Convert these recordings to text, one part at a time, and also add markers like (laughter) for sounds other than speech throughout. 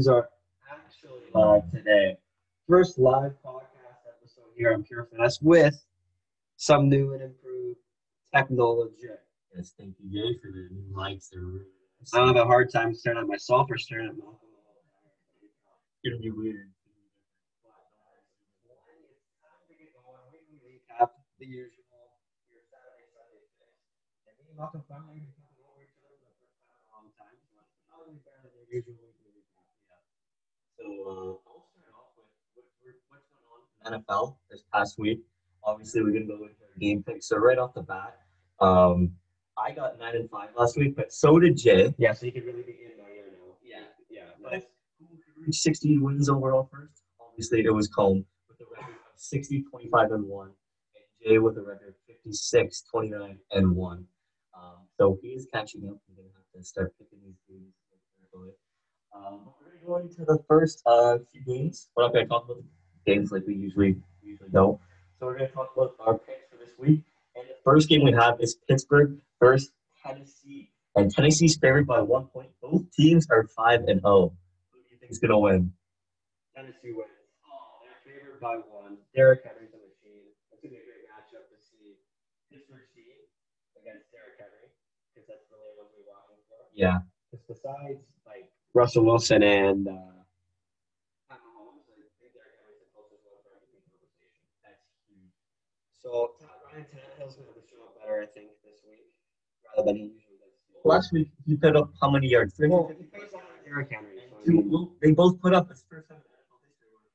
Pens are actually live today. First live podcast episode here on Pure Finesse with some new and improved technology. Yes, thank you, Jay, for the new mics. They're really nice. I don't have a hard time staring at myself or staring at Malcolm. It's gonna be weird. The usual. Your Saturday, Sunday. And me and Malcolm finally over each other for the first time in a long time. So probably better than usual weekly recap. So uh, I'll start off with what, what- what's going on in the NFL this past week. Obviously, we're gonna go into our game picks. So right off the bat, um, I got nine and five last week, but so did Jay. Yeah, so you could really be in year now. Yeah. Yeah. But who reached 16 wins overall first? Obviously, it was Combe with a record of 60, 25, and 1. And Jay with a record of 56, 29, and 1. Um, so he is catching up. We're going to have to start picking these games. Um, we're going to go into the first uh, few games. We're not going to talk about games like we usually usually don't. So we're going to talk about our picks for this week. And the first game we have is Pittsburgh versus Tennessee. And Tennessee's favored by one point. Both teams are 5 and 0. Who do you think's gonna win? Tennessee wins. Oh, they're favored by one. Derrick Henry's a machine. It's gonna be a great matchup to see Pittsburgh team against Derrick Henry because that's really what we're watching for. Yeah, Because besides like Russell Wilson and uh, Pat Mahomes, I think Derrick Henry's the closest one for MVP conversation. that's huge. So Ryan Tannehill's gonna have to show up better, I think, this week rather than he usually does. Last week he put up how many yards? well, 350? he plays on Derrick Henry. So I Two- mean, well, they both put up his first time in NFL history where a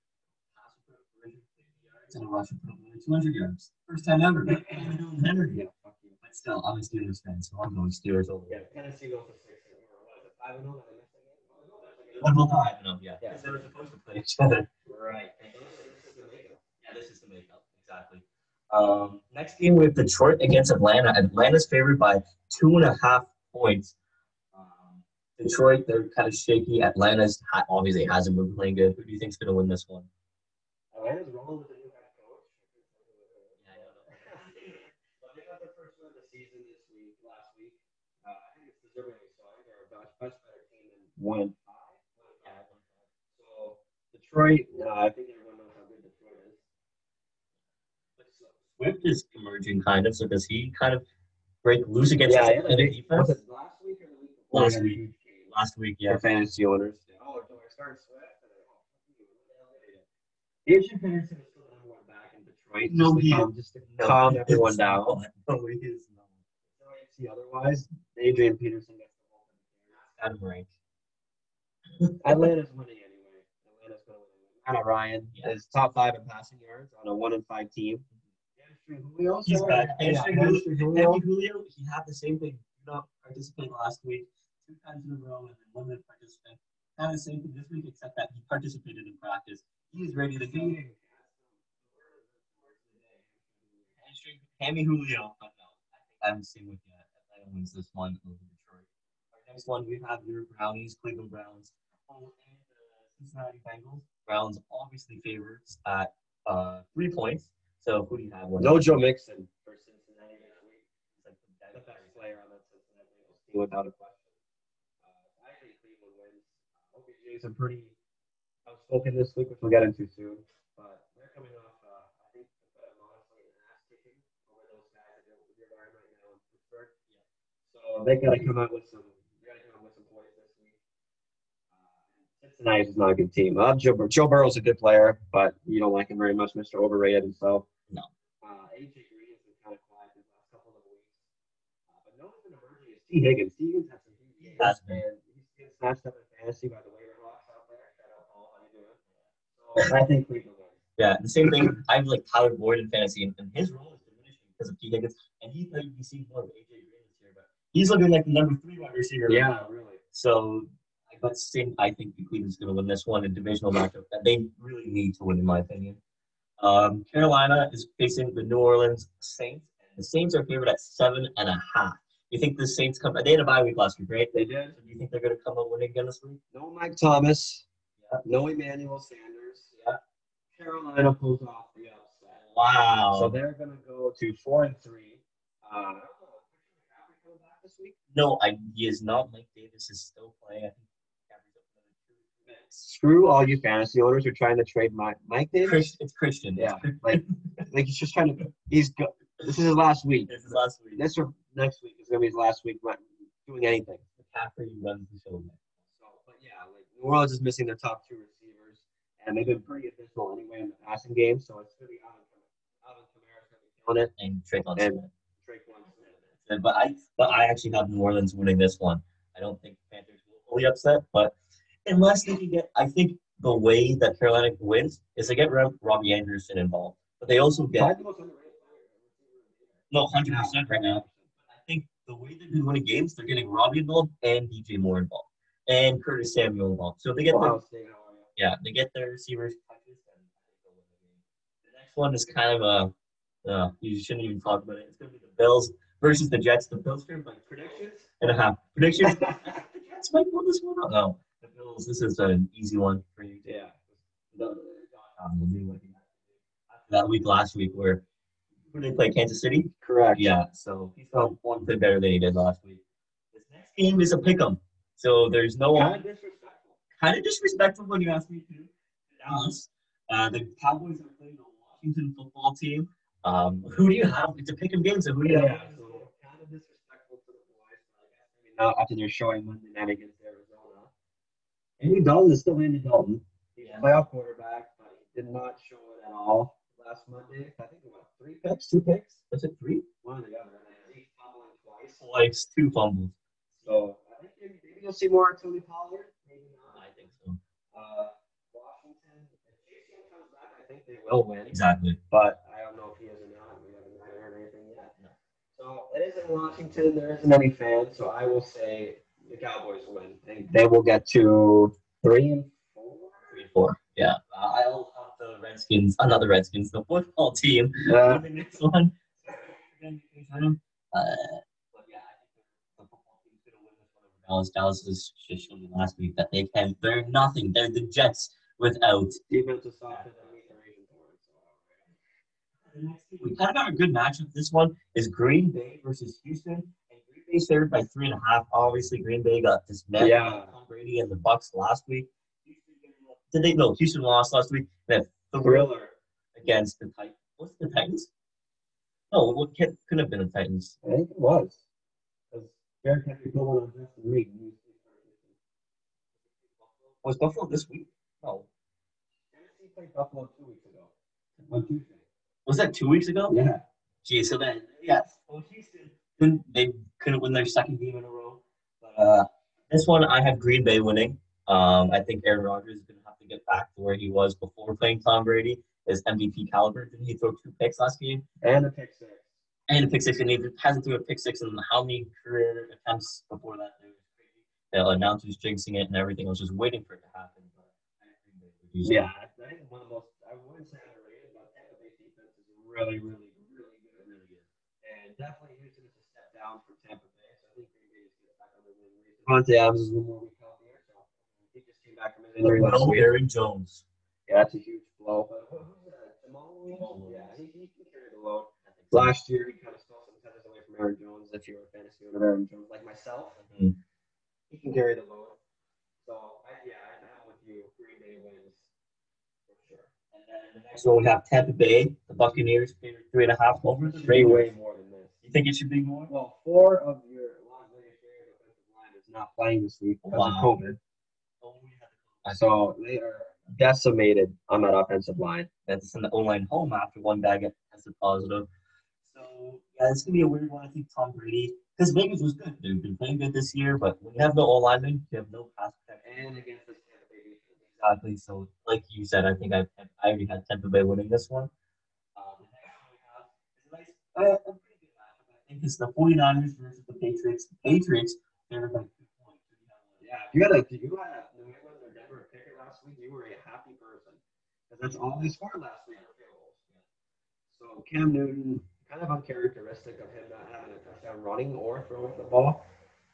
passer put up 350 yards and a rusher put up more than 200 yards. First time ever. Tannehill Henry. yeah, fuck you. But still, I'm a Steelers fan, so I'm going Steelers over. Yeah, Tennessee goes to six. Or what is it? Five and zero. One more five, no, oh oh, oh, yeah. Yeah. Because they were supposed to play each other. Right. Yeah, this is the makeup, exactly. Um, next game we have Detroit against Atlanta. Atlanta's favored by two and a half points. Um, Detroit, they're kind of shaky. Atlanta's obviously hasn't been playing good. Who do you think's going to win this one? Atlanta's rolling with the new head coach. Yeah, I don't know. (laughs) But they got their first win of the season this week, last week. Uh, I think it's deservingly so. I think they're a much, much better team than one and five. One five. So Detroit, uh, I think everyone knows how good Detroit is. But Swift is emerging kind of. So does he kind of break loose against Yeah, the yeah. Atlanta defense? It last week or the week before? Last They had a week. Last week, Yeah, yeah. fantasy owners. Oh, do I start Swift? And then, oh, fuck the hell did I do? Adrian Peterson is still the number one back in Detroit. No, just to he- calm, just to calm everyone is down. (laughs) No, he is not. No AFC otherwise, Adrian Peterson gets the whole thing. Adam rank. Atlanta's winning anyway. Atlanta's going to win. Anna Ryan Yeah. is top five in passing yards on a one and five team. Julio, He's back. Yeah, hamstring Julio, Julio. Julio, he had the same thing. Did not participate last week, two times in a row, and then one. Kind of the same thing this week, except that he participated in practice. He is ready to go. Hammy Julio, but no, I think I'm the same with you. Atlanta wins this one over Detroit. Our next one, we have your Brownies, Cleveland Browns, oh, and the Cincinnati Bengals. Browns obviously favorites at uh, three points. So who do you have? No Joe Mixon for Cincinnati this week. He's like the best player on that Cincinnati team without a question. Uh, I think Cleveland wins. Uh, OBJ is a pretty outspoken this week, which we'll get into soon. But they're coming off, uh, I think, to put it honestly, an ass kicking over those guys that you're right now in Pittsburgh. So they got to come out with some. They got to come out with some points this week. Uh, Cincinnati is not a good team. Uh, Joe, Bur- Joe Burrow's a good player, but you don't like him very much, Mr. Overrated himself. No. Uh, AJ Green has been kind of quiet these last couple of weeks. Uh, but no one's been emerging is T. Higgins. T. Higgins has some huge games, been. and he's getting snatched up in fantasy by the waiver hawks out there. Shout out Paul, how you doing? So I think Cleveland wins. Yeah, the same thing. I have like Tyler Boyd in fantasy, and, and his role is diminishing because of T. Higgins. And he played see more of AJ Green this year, but he's looking like the number three wide receiver. right now. really. So I got same. I think the Cleveland's going to win this one in divisional matchup that they really need to win, in my opinion. Um, Carolina is facing the New Orleans Saints, the Saints are favored at seven and a half. You think the Saints come? They had a bye week last week, right? They did. Do you think they're going to come up winning again this week? No Mike Thomas. Yeah. No Emmanuel Sanders. Yeah. Carolina pulls off the upset. Wow. So they're going to go to four and three. Uh, I don't know. Christian McCaffrey coming back this week? no, I, he is not. Mike Davis is still playing. I think McCaffrey's up another two, three screw all you fantasy owners who are trying to trade Mike. Mike did. Chris, it's Christian. Yeah, like like he's just trying to. He's go, this is his last week. This is last week. This or next week is gonna be his last week doing anything. McCaffrey runs the show. So, but yeah, like New Orleans is missing their top two receivers, and they've been pretty abysmal anyway in the passing game. So it's gonna be Kamara. Alvin Kamara's gonna be killing it. And Tre'Quan Smith. Tre'Quan Smith. But I, but I actually have New Orleans winning this one. I don't think the Panthers will fully upset, but unless they can get, I think the way that Carolina wins is they get Rob- Robbie Anderson involved, but they also get Probably the most underrated player. no hundred percent right now. I think the way they've been winning games, they're getting Robbie involved and DJ Moore involved and Curtis Samuel involved. So they get their, Ohio State, how are you? yeah, they get their receivers touches, then I think they'll win the next one is kind of a, uh, you shouldn't even talk about it. It's gonna be the Bills versus the Jets. The Bills are like Predictions? and a half. Predictions. (laughs) the Jets might pull this one out. No, This is an easy one for you. Yeah. Um, will do what he to do. After that week last week where who did they play? Kansas City. Correct. Yeah, so he felt one play better than he did last week. This next game is a pick 'em, so there's no Kind of disrespectful. kind of disrespectful when you ask me to. Dallas, uh, the Cowboys are playing the Washington football team. Um, who do you have? It's a pick 'em game, so who do you Yeah. have? So kind of disrespectful to the boys, I maybe not after they're showing Monday night against. Andy Dalton is still Andy Dalton. He's Yeah. a playoff quarterback, but he did not show it at all last Monday. I think it was three picks, two picks, Was it three? one or the other. And he's fumbling twice. Twice, two fumbles. So I think maybe, maybe you'll see more Tony Pollard. Maybe not. I think so. Uh, Washington, if Chase comes back, I think they will win. Exactly. But I don't know if he is or not. We haven't heard anything yet. No. So it is in Washington. There isn't any fans, so I will say the Cowboys win. They, they will get to three and four. Three and four. Yeah. Uh, I'll have the Redskins, another Redskins, the football team, in (laughs) the next one. Uh, but yeah, I think the football team's gonna win this one over Dallas. Dallas has just shown me last week that they can. They're nothing. They're the Jets without. defense is softer we can reason for it. The next team, we kind of got a good matchup. This one is Green Bay versus Houston, and favored by three and a half. Obviously, Green Bay got dismantled Yeah. by Tom Brady and the Bucks last week. Did they? No, Houston lost last week. They had thriller against the Titans. Was it the Titans? No, what could could have been the Titans. I think it was. Because Derrick Henry going on Justin Reid. was- Was Buffalo this week? No. Tennessee played Buffalo two weeks ago. On Tuesday. Was that two weeks ago? Yeah. Gee, so then yes, well, Houston they couldn't win their second game in a row. But uh, this one I have Green Bay winning. Um, I think Aaron Rodgers is gonna have to get back to where he was before playing Tom Brady, his MVP caliber. Didn't he throw two picks last game? And a pick six. And a pick six, and he hasn't threw a pick six in how many career attempts before that? It was crazy. The announcers jinxing it and everything. I was just waiting for it to happen. But I think Green Bay would use it. Yeah, I think one of the most, I wouldn't say underrated, but Tampa Bay defense is really, really, really good. Really good. And definitely Houston is a step down from Tampa Bay, so I think Green Bay just gets back on the win rate. Davante Adams is one more week healthier, so he just came back from injury last week. Aaron Jones. Yeah, that's a huge blow. But who- who's (laughs) that? Jamaal Williams? Yeah, he, he can carry the load. Last year, he kind of stole some touches away from Aaron Jones. If you're a fantasy owner of Aaron Jones, like myself, Mhm. he can carry the load. So, I, yeah, I'm with you. Green Bay wins for sure. And then the next one we have Tampa Bay, the Buccaneers, three and a half over the Way, way more than this. You think it should be more? Well, four of your Las Vegas Raiders offensive line is not playing this week because Wow. of COVID. We have to- So they are decimated on that offensive line. That's in the O-line home after one got tested positive. So yeah, it's gonna be a weird one. I think Tom Brady, because Vegas was good. They've been playing good this year, but when you have no O lineman, you have no pass protection. And against the Tampa Bay. Exactly. So like you said, I think I I already had Tampa Bay winning this one. Um, the next one we have is a nice, uh, a pretty good matchup. I think it's the 49ers versus the Patriots. The Patriots, they're by two points. So you have, Yeah, if you had a, you had a New England or Denver picker last week, you were a happy person. Because that's all they scored last week. So Cam Newton, kind of uncharacteristic of him not having a touchdown running or throwing the ball.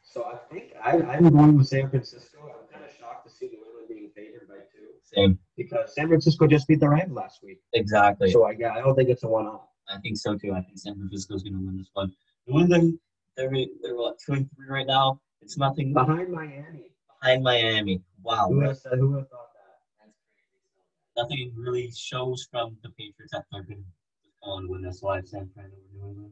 So I think I, I'm going with San Francisco. I'm kind of shocked to see New England being favored by two Same. because San Francisco just beat the Rams last week. Exactly. So I, I don't think it's a one-off. I think so too. I think San Francisco's going to win this one. New England, they're they're what two and three right now. It's nothing Behind Miami. Behind Miami. Wow. Who would have said? Who would have thought that? Nothing really shows from the Patriots that they're going to go on to win this live San Fran over New England.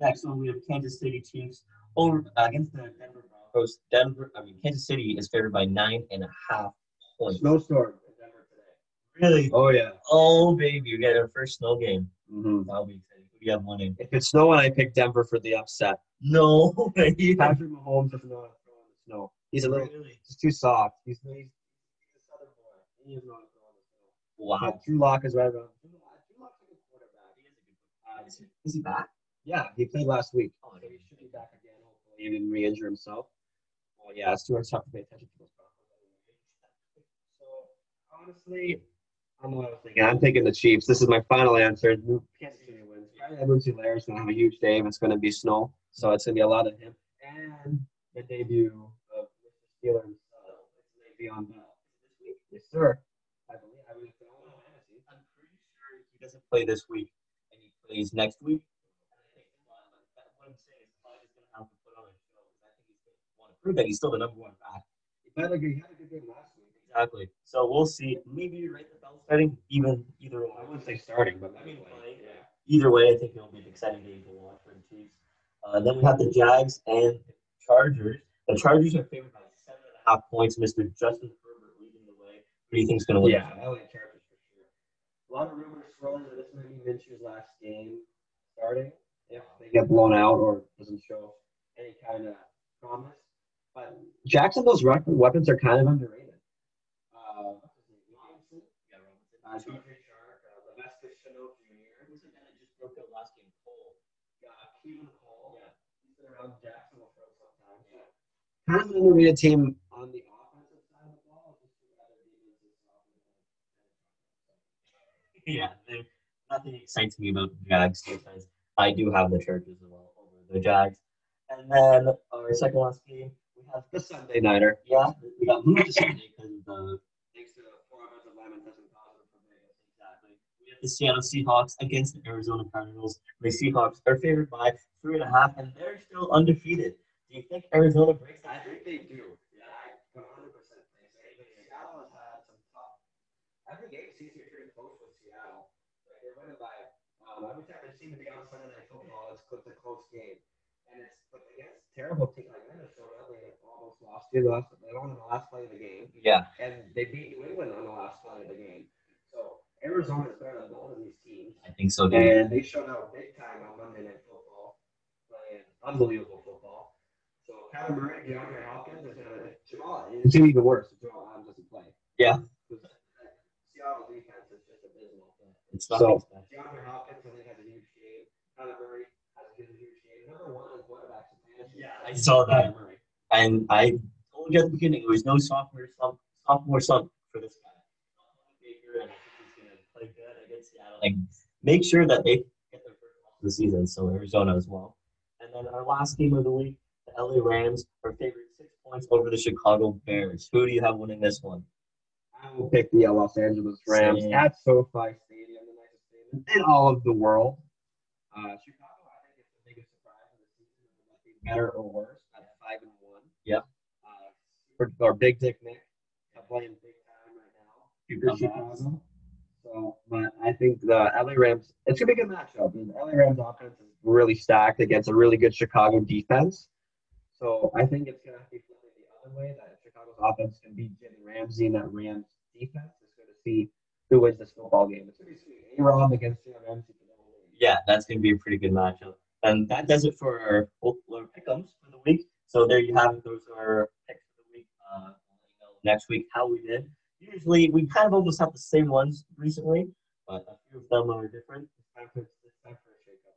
Next one, we have Kansas City Chiefs over against the Denver Broncos. Denver, I mean, Kansas City is favored by nine and a half points. Snowstorm in Denver today. Really? Oh yeah. Oh, baby, we got our first snow game. Mm-hmm. That'll be exciting. Who do you have winning? If it's snowing, I pick Denver for the upset. No. (laughs) Patrick Mahomes doesn't know throw in the snow. He's a little. Really? He's too soft. He's he's, he's a southern boy. He doesn't know how to throw in the snow. Wow. But Drew Lock is right around. Drew Lock- Drew Lock's a good quarterback. Uh, Is he, is he back? Yeah, he played last week. Oh, So he should be back again. Hopefully, he didn't re-injure himself. Well, yeah, Stewart's tough to pay attention to those Broncos. So honestly, I don't know what I was thinking. I'm taking the Chiefs. This is my final answer. Kansas City wins. Edwards-Helaire is going to have a huge day if it's going to be snow. So it's going to be a lot of him. And the debut of Mr. Steeler Le'Veon Bell. Yes, sir. I believe. I mean. I'm pretty sure he doesn't play this week and he plays next week. I prove that he's still the number one back. He had a good game last week. Exactly. So we'll see. Maybe you're right. The Bell's starting even either I way. wouldn't say starting, but I playing. playing. Either way, I think it'll be an exciting game to watch for the Chiefs. Uh, then we have the Jags and Chargers. The Chargers are favored by seven and a half points. Mr. Justin Herbert leading the way. Who do you think's gonna win? Yeah, LA Chargers for sure. A lot of rumors swirling that this might be Minshew's last game starting if they get blown out or doesn't show any kind of promise. But Jacksonville's rep- weapons are kind of underrated. Uh, what's his name? Robinson? Yeah, Robinson. Uh, DJ Chark, Laviska Shenault Jr. Who's the guy that just broke out last game? Cole. Keelan Cole. Yeah. He's been around Jacksonville for some time. Kind of an underrated team on the offensive side of the ball. Just too bad their defense is soft. Yeah, nothing excites me about the Jags defense. I do have the Chargers as well over the Jags. And then our second last game, we have The Sunday Nighter. yeah, we got moved to Sunday because of the Thanks to four offensive linemen testing positive for Vegas. exactly. We have the Seattle Seahawks against the Arizona Cardinals. The Seahawks are favored by three and a half, and they're still undefeated. Do you think Arizona breaks that? I think they do. Yeah, I 100% think so. Seattle has had some tough. Every game seems to be pretty close with Seattle. Like, They're winning by. Um, every time they seem to be on Sunday Night Football, it's, it's a close game. And it's but against terrible teams like Minnesota, they almost lost. They lost. They won the last play of the game. Yeah, and they beat New England on the last play of the game. So Arizona is better than both of these teams, I think so. Too. and they showed out big time on Monday Night Football, playing unbelievable football. So Kyler Murray, DeAndre Hopkins, is gonna Jamal. It's gonna be even worse if Jamal Adams doesn't play. Yeah. Seattle defense is just abysmal. It's So- DeAndre Hopkins, I think, has a huge game. Kyler Murray has a huge game. Number one in quarterbacks in fantasy. Yeah, I saw that. Murray. And I told you at the beginning, there was no sophomore slump, sophomore slump for this guy. Baker, and I think he's going to play good against Seattle. Like, make sure that they get their first loss of the season. So Arizona as well. And then our last game of the week, the LA Rams are favored six points over the Chicago Bears. Who do you have winning this one? I will pick the Los Angeles Rams Same. at SoFi Stadium, the nicest stadium in all of the world. Uh, Chicago, I think it's the biggest surprise of the season. It might be better or worse at five and one. Yep. Uh, super, or Big Dick Nick uh, playing big time right now for comebacks. Chicago. So, but I think the LA Rams, it's gonna be a good matchup. The LA Rams offense is really stacked against a really good Chicago defense. So I think it's gonna be flipping the other way that offense can beat Jimmy Ramsey and that Rams defense is gonna see who wins this football game. It's gonna be. A-Rob against Jimmy Ramsey. Yeah, that's going to be a pretty good matchup. And that does it for our, our pick'ems for the week. So there you have it. Those are picks for the week. Uh, we'll let you know next week how we did. Usually we kind of almost have the same ones recently, but a few of them are different. It's time for, it's time for a shakeup.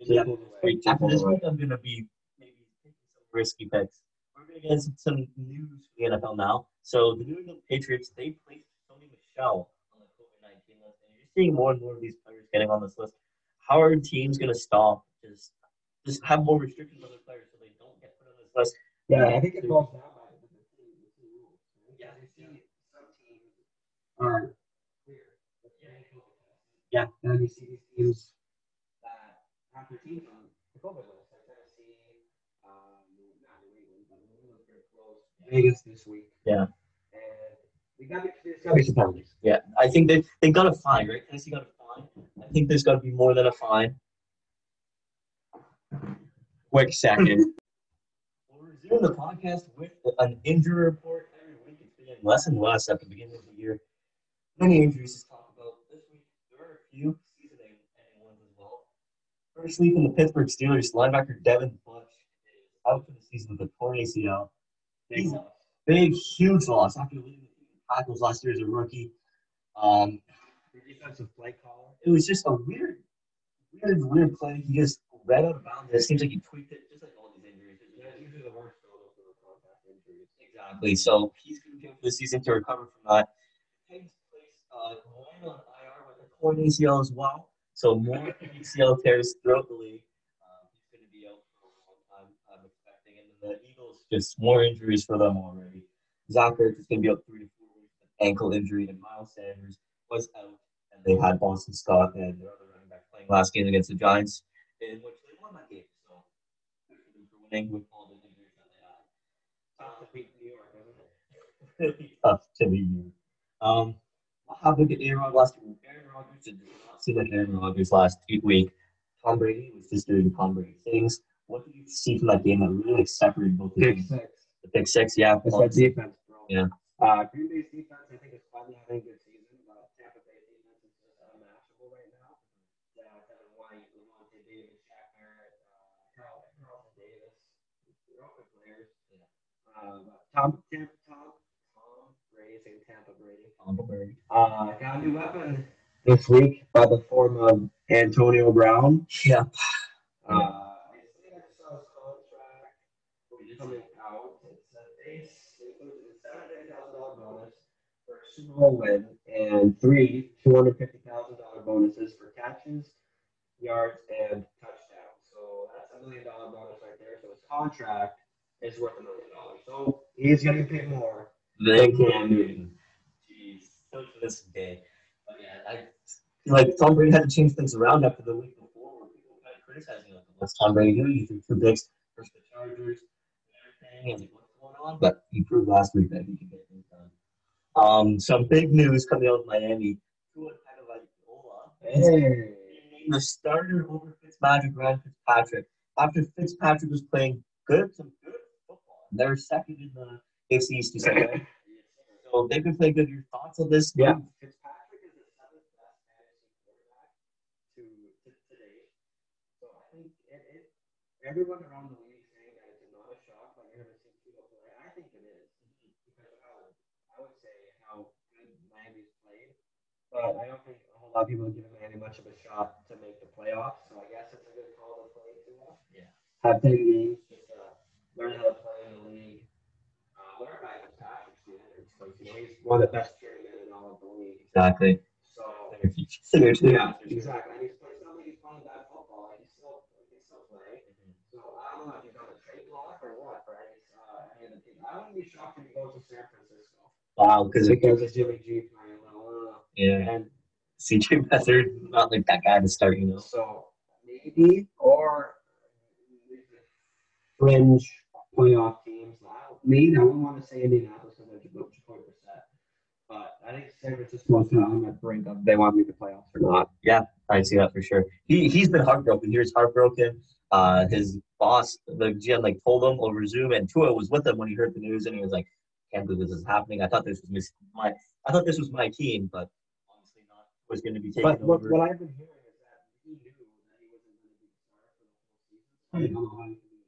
Maybe Yeah. after this week, after this week, I'm going to be maybe taking some risky picks. We're going to get into some news for the NFL now. So the New England Patriots, they placed Sony Michel on the COVID-19 list, and you're seeing more and more of these players getting on this list. How are teams going to stop? Just, just have more restrictions on their players so they don't get put on this list. Yeah, I think it falls down by the, the, team, rules. Yeah. You see some teams are clear. with getting COVID tests. Yeah. And then you see these teams that have their teams on the COVID list, like Tennessee, um, not New England, but New England's very close. Vegas this week. Yeah. And we got to there's got to be some penalties. Yeah, I think they they got a fine, right? Tennessee got a fine. I think there's got to be more than a fine. Quick second. (laughs) We're resuming the podcast with an injury report every week. It's getting less and less at the beginning of the year. Many injuries to talk about this week. There are a few season-ending ones as well. First week in the Pittsburgh Steelers, linebacker Devin Bush is out for the season with a torn ACL. Big. Big, huge loss after leading the tackles last year as a rookie. Um, Your defensive play caller. it was just a weird, weird, weird play. He just ran out of bounds. It seems like he tweaked it, just like all these injuries. Yeah, usually the worst the contact injuries. Exactly. So he's going to for the season to recover from that. Takes place uh, on IR with a torn ACL as well. So more (laughs) ACL tears throughout the league. Um, he's going to be out for a long time. I'm expecting, and then the Eagles just more injuries for them already. Zach Ertz is going to be out three to four weeks with an ankle injury, and Miles Sanders was out, and they had Boston Scott and their other running back playing last game against the Giants, in which they won that game. So for winning with all the injuries that they had. Tough to beat New York, isn't it? (laughs) tough to be you. Um, how big Aaron last week? Aaron Rodgers did not like Aaron Rodgers last week. Tom Brady was just doing Tom Brady things. What did you see from that game that really separated both the teams? six. The pick six, yeah. It's that defense, bro. Yeah. Uh, Green Bay's defense, I think, is finally having a good season, but Tampa Bay defense is just unmatchable right now. Yeah, Devin White, Lavonte David, Shaq Barrett, uh, Carl, Carlton Davis, they're all good players. Um, Tom, Tom, Tom, Tom Brady, saying Tampa Brady. Tom Brady. Uh, got a new weapon this week by the form of Antonio Brown. Yeah. Uh, coming out. It's a base, it includes a seven thousand dollar bonus for a Super Bowl win and three two hundred fifty thousand dollar bonuses for catches, yards, and touchdowns. So that's a million dollar bonus right there. So his contract is worth a million dollars. So he's getting paid more. They Cam Newton. Jeez, so to this day. But yeah, I like Tom Brady had to change things around after the week before where people were kind of criticizing like what's Tom Brady doing? He threw two picks versus the Chargers and everything. And like, what's going on? But he proved last week that he can get things done. Um, some big news coming out of Miami. Tua Tagovailoa Hey. the starter over Fitzmagic Ryan Fitzpatrick. After Fitzpatrick was playing good, some good football. They're second in the AFC East, you said, right? (coughs) So they've been playing good. Your thoughts on this? Yeah. Fitzpatrick is the seventh best fantasy quarterback to, to today. So I think it, it, everyone around the league saying that it's not a shock, but you're going to see people play. I think it is because of how I would say how good Miami's played. But I don't think a whole lot of people are giving Miami much of a shot to make the playoffs. So I guess it's a good call to play to us. Yeah. Have ten games, just uh, learn how to play in the league. Uh, learn by Fitzpatrick's standards. Like, you know, he's one of the best journeymen in all of the league. Exactly. So Yeah. exactly. And he's playing, like he's playing bad football. Like he's still, he can still play. So I don't know if he's on a trade block or what any, uh, the. I wouldn't be shocked if he goes to San Francisco Wow, because because of Jimmy G playing. Yeah, And CJ Beathard, not like that guy to start, you know. so maybe or fringe playoff teams. I, me, I wouldn't want to say Indianapolis because they're Jacoby Brissett. But I think San Francisco's kind of on that brink of they want to make the playoffs or not. Yeah, I see that for sure. He he's been heartbroken. He was heartbroken. Uh, his boss, the GM, like told him over Zoom, and Tua was with him when he heard the news, and he was like, "Can't believe this is happening. I thought this was my, I thought this was my team, but obviously not. Was going to be taken But what, over." what I've been hearing is that he knew that he wasn't going to be the starter for the whole season. I don't know how he can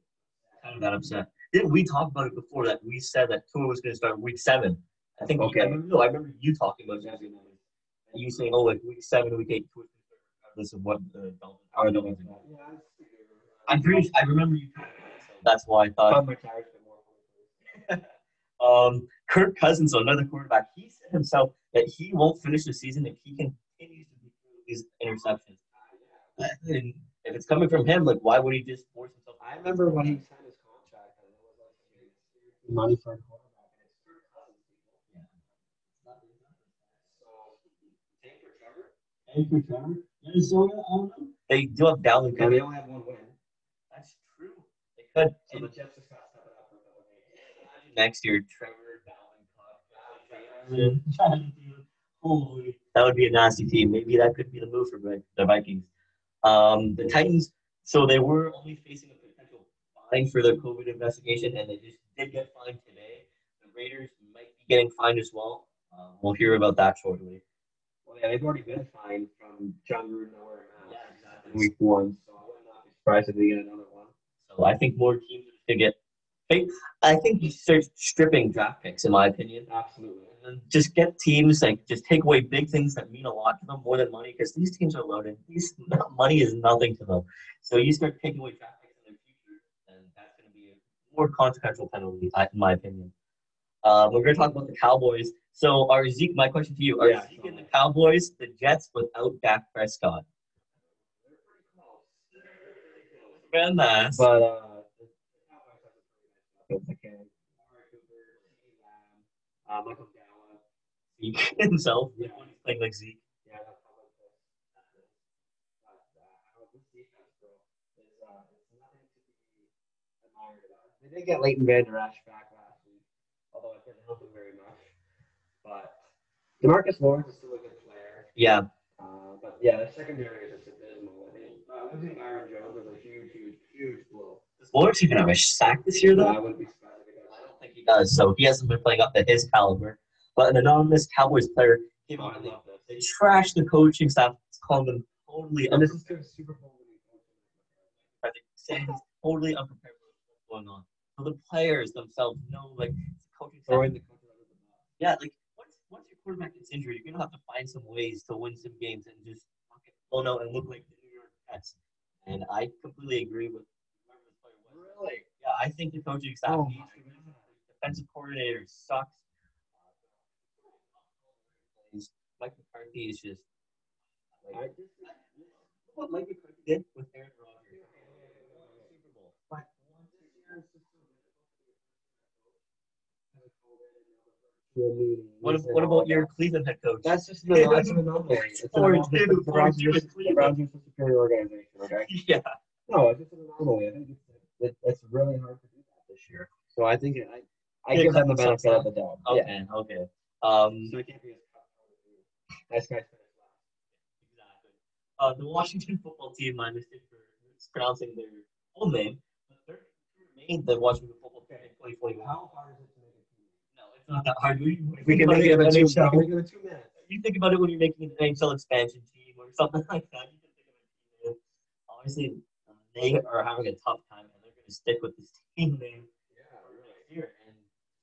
kind of that upset. Didn't we talk about it before that we said that Tua was going to start week seven? I think. Okay. I remember, no, I remember you talking about it. And you saying, "Oh, like week seven, week eight, regardless of what the Dolphins are doing." Yeah, I figured. I'm pretty. I remember you. talking about it, So that's why I thought. Thought my tires been more. (laughs) Um, Kirk Cousins, another quarterback, he said himself that he won't finish the season if he continues to through these interceptions. And if it's coming from him, like why would he just force himself? I remember when he signed his contract, and it was like money for a quarterback, and it's Kirk Cousins. people. So, tank for Trevor? Tank for Trevor? Minnesota, I don't know. They do have Dalvin Cook. they only have one win. That's true. They could. So the Jets just got it up for a couple of games. Imagine next year, Trevor, Dalvin, Cook, Jonathan Taylor. Holy, that would be a nasty team. Maybe that could be the move for the Vikings. Um, the Titans, so they were only facing a potential fine for their COVID investigation, and they just did get fined today. The Raiders might be getting fined as well. Uh, we'll hear about that shortly. Well, yeah, they've already been fined from Jon Gruden nowhere Yeah, in exactly. week one, so I would not be surprised if they get another one. So I think more teams should get. I I think you start stripping draft picks, in my opinion. Absolutely. And just get teams like just take away big things that mean a lot to them more than money because these teams are loaded. These (laughs) money is nothing to them. So you start taking away draft picks in their future, and that's going to be a more consequential penalty, in my opinion. Uh, we're going to talk about the Cowboys. So are Zeke? My question to you: Are Yeah. Zeke and the Cowboys the Jets without Dak Prescott? They're pretty close. Man, that's But uh, the Cowboys have a nice offense. Like, uh, Michael Gallup. Zeke (laughs) himself. Yeah. when he's playing like Zeke. Yeah, that's how it is. But uh, how this defense, bro, is it's nothing to be admired about. They did get Leighton Vander Esch back last week, although it didn't help him very much. But Demarcus Lawrence is still a good player. Yeah, Uh, but yeah, the secondary is just abysmal. I mean, uh, losing Aaron Jones was a huge, huge, huge blow. Does Lawrence even have a sack this year though? I wouldn't be surprised I don't think he uh, does. So he hasn't been playing up to his caliber. But an anonymous Cowboys player came Oh, out and they, love this. they trashed the coaching staff, calling them totally And this is unprepared. Super Bowl. I think saying totally unprepared for what's going on. So the players themselves know, like, coaching staff. Throwing the coach under the bus. Yeah, like once once your quarterback gets injured, you're gonna have to find some ways to win some games and just blown out and look like the New York Jets. And I completely agree with Yeah, I think the coaching staff Oh needs. Defensive coordinator sucks. Mike McCarthy is just like, what Mike McCarthy did with Aaron Rodgers. But once a year, it's just. What, what about your Cleveland head coach? That's just an, that's an anomaly. It's an anomaly. two, The or Browns two are with just- the Cleveland. Browns are just a superior organization, okay? (laughs) yeah. No, it's just an anomaly. I think it's, it, it's really hard to do that this year. So I think I, I give them the cut benefit of the doubt. Yeah. Okay. Okay. Um. So it can't be as tough. Nice guys finish last. Exactly. Uh, the Washington football team, my mistake for pronouncing their full name, but they're remained the Washington football team in 2021. How hard is it to make a team? No, it's not that hard. We, We can make it in an two, NHL. we can make it in two minutes. You think about it when you're making an NHL expansion team or something (laughs) like that. You can think of a team. Obviously, they are having a tough time, and they're going to stick with this (laughs) team name Yeah, for next year. And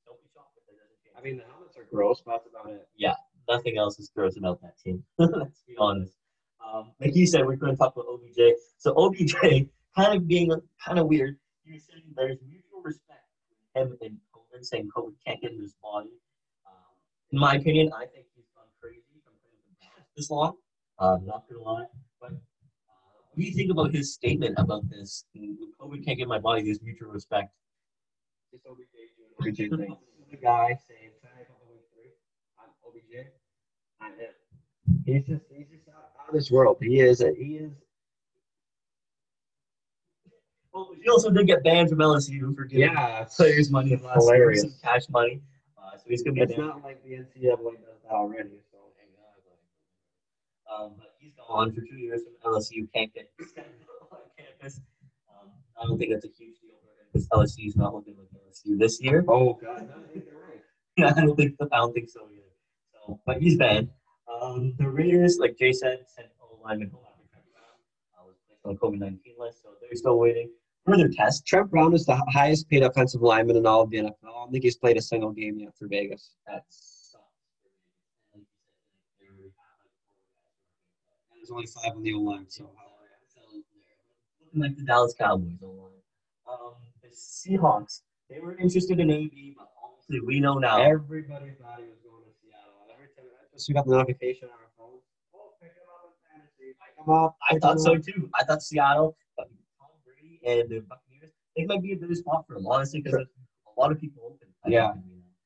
don't be shocked if it doesn't change. I mean, the helmets are gross, but that's about it. Yeah, nothing else is gross about that team. (laughs) Let's be honest. Um, like you said, we're going to talk about OBJ. So OBJ, (laughs) kind of being kind of weird. You were saying there's mutual respect between him and Coleman, saying Coleman can't get in his body. Um, in my opinion, I think he's gone crazy from playing the this long. Uh, not gonna lie, but what do you think about his statement about this? Coleman can't get my body. this mutual respect. Just OBJ doing OBJ things. This is the guy saying, "Can I come to week three? I'm OBJ. I'm him." He's just he's just out, out of this world. He is a, he is Well, he also did get banned from LSU for giving yeah. It's, players money it's last year, hilarious. some cash money. Uh, so he's gonna be It's banned. not like the NCAA does that already. Um, but he's gone for two years from LSU. Can't get (laughs) on campus. Um, I don't think that's a huge deal for him because LSU is not looking like LSU this year. oh god, no, I think they're right. Yeah, (laughs) I don't think I don't think so either. So, but he's banned. Um, the Raiders, like Jay said, sent O lineman Trent Brown was placed on the COVID nineteen list, so they're still waiting for their test. Trent Brown is the highest paid offensive lineman in all of the NFL. I don't think he's played a single game yet for Vegas. That sucks. And There's only five on the O line, so looking like the Dallas Cowboys online. Um, the Seahawks, they were interested in AB, but honestly, we know now. everybody thought he was going to Seattle. Every time just we got the notification on our phone. Oh, pick him up in fantasy. Pick him up. I thought so too. I thought Seattle, but Tom Brady and the Buccaneers, they might be a better spot for him, honestly, because a lot of people open. I Yeah.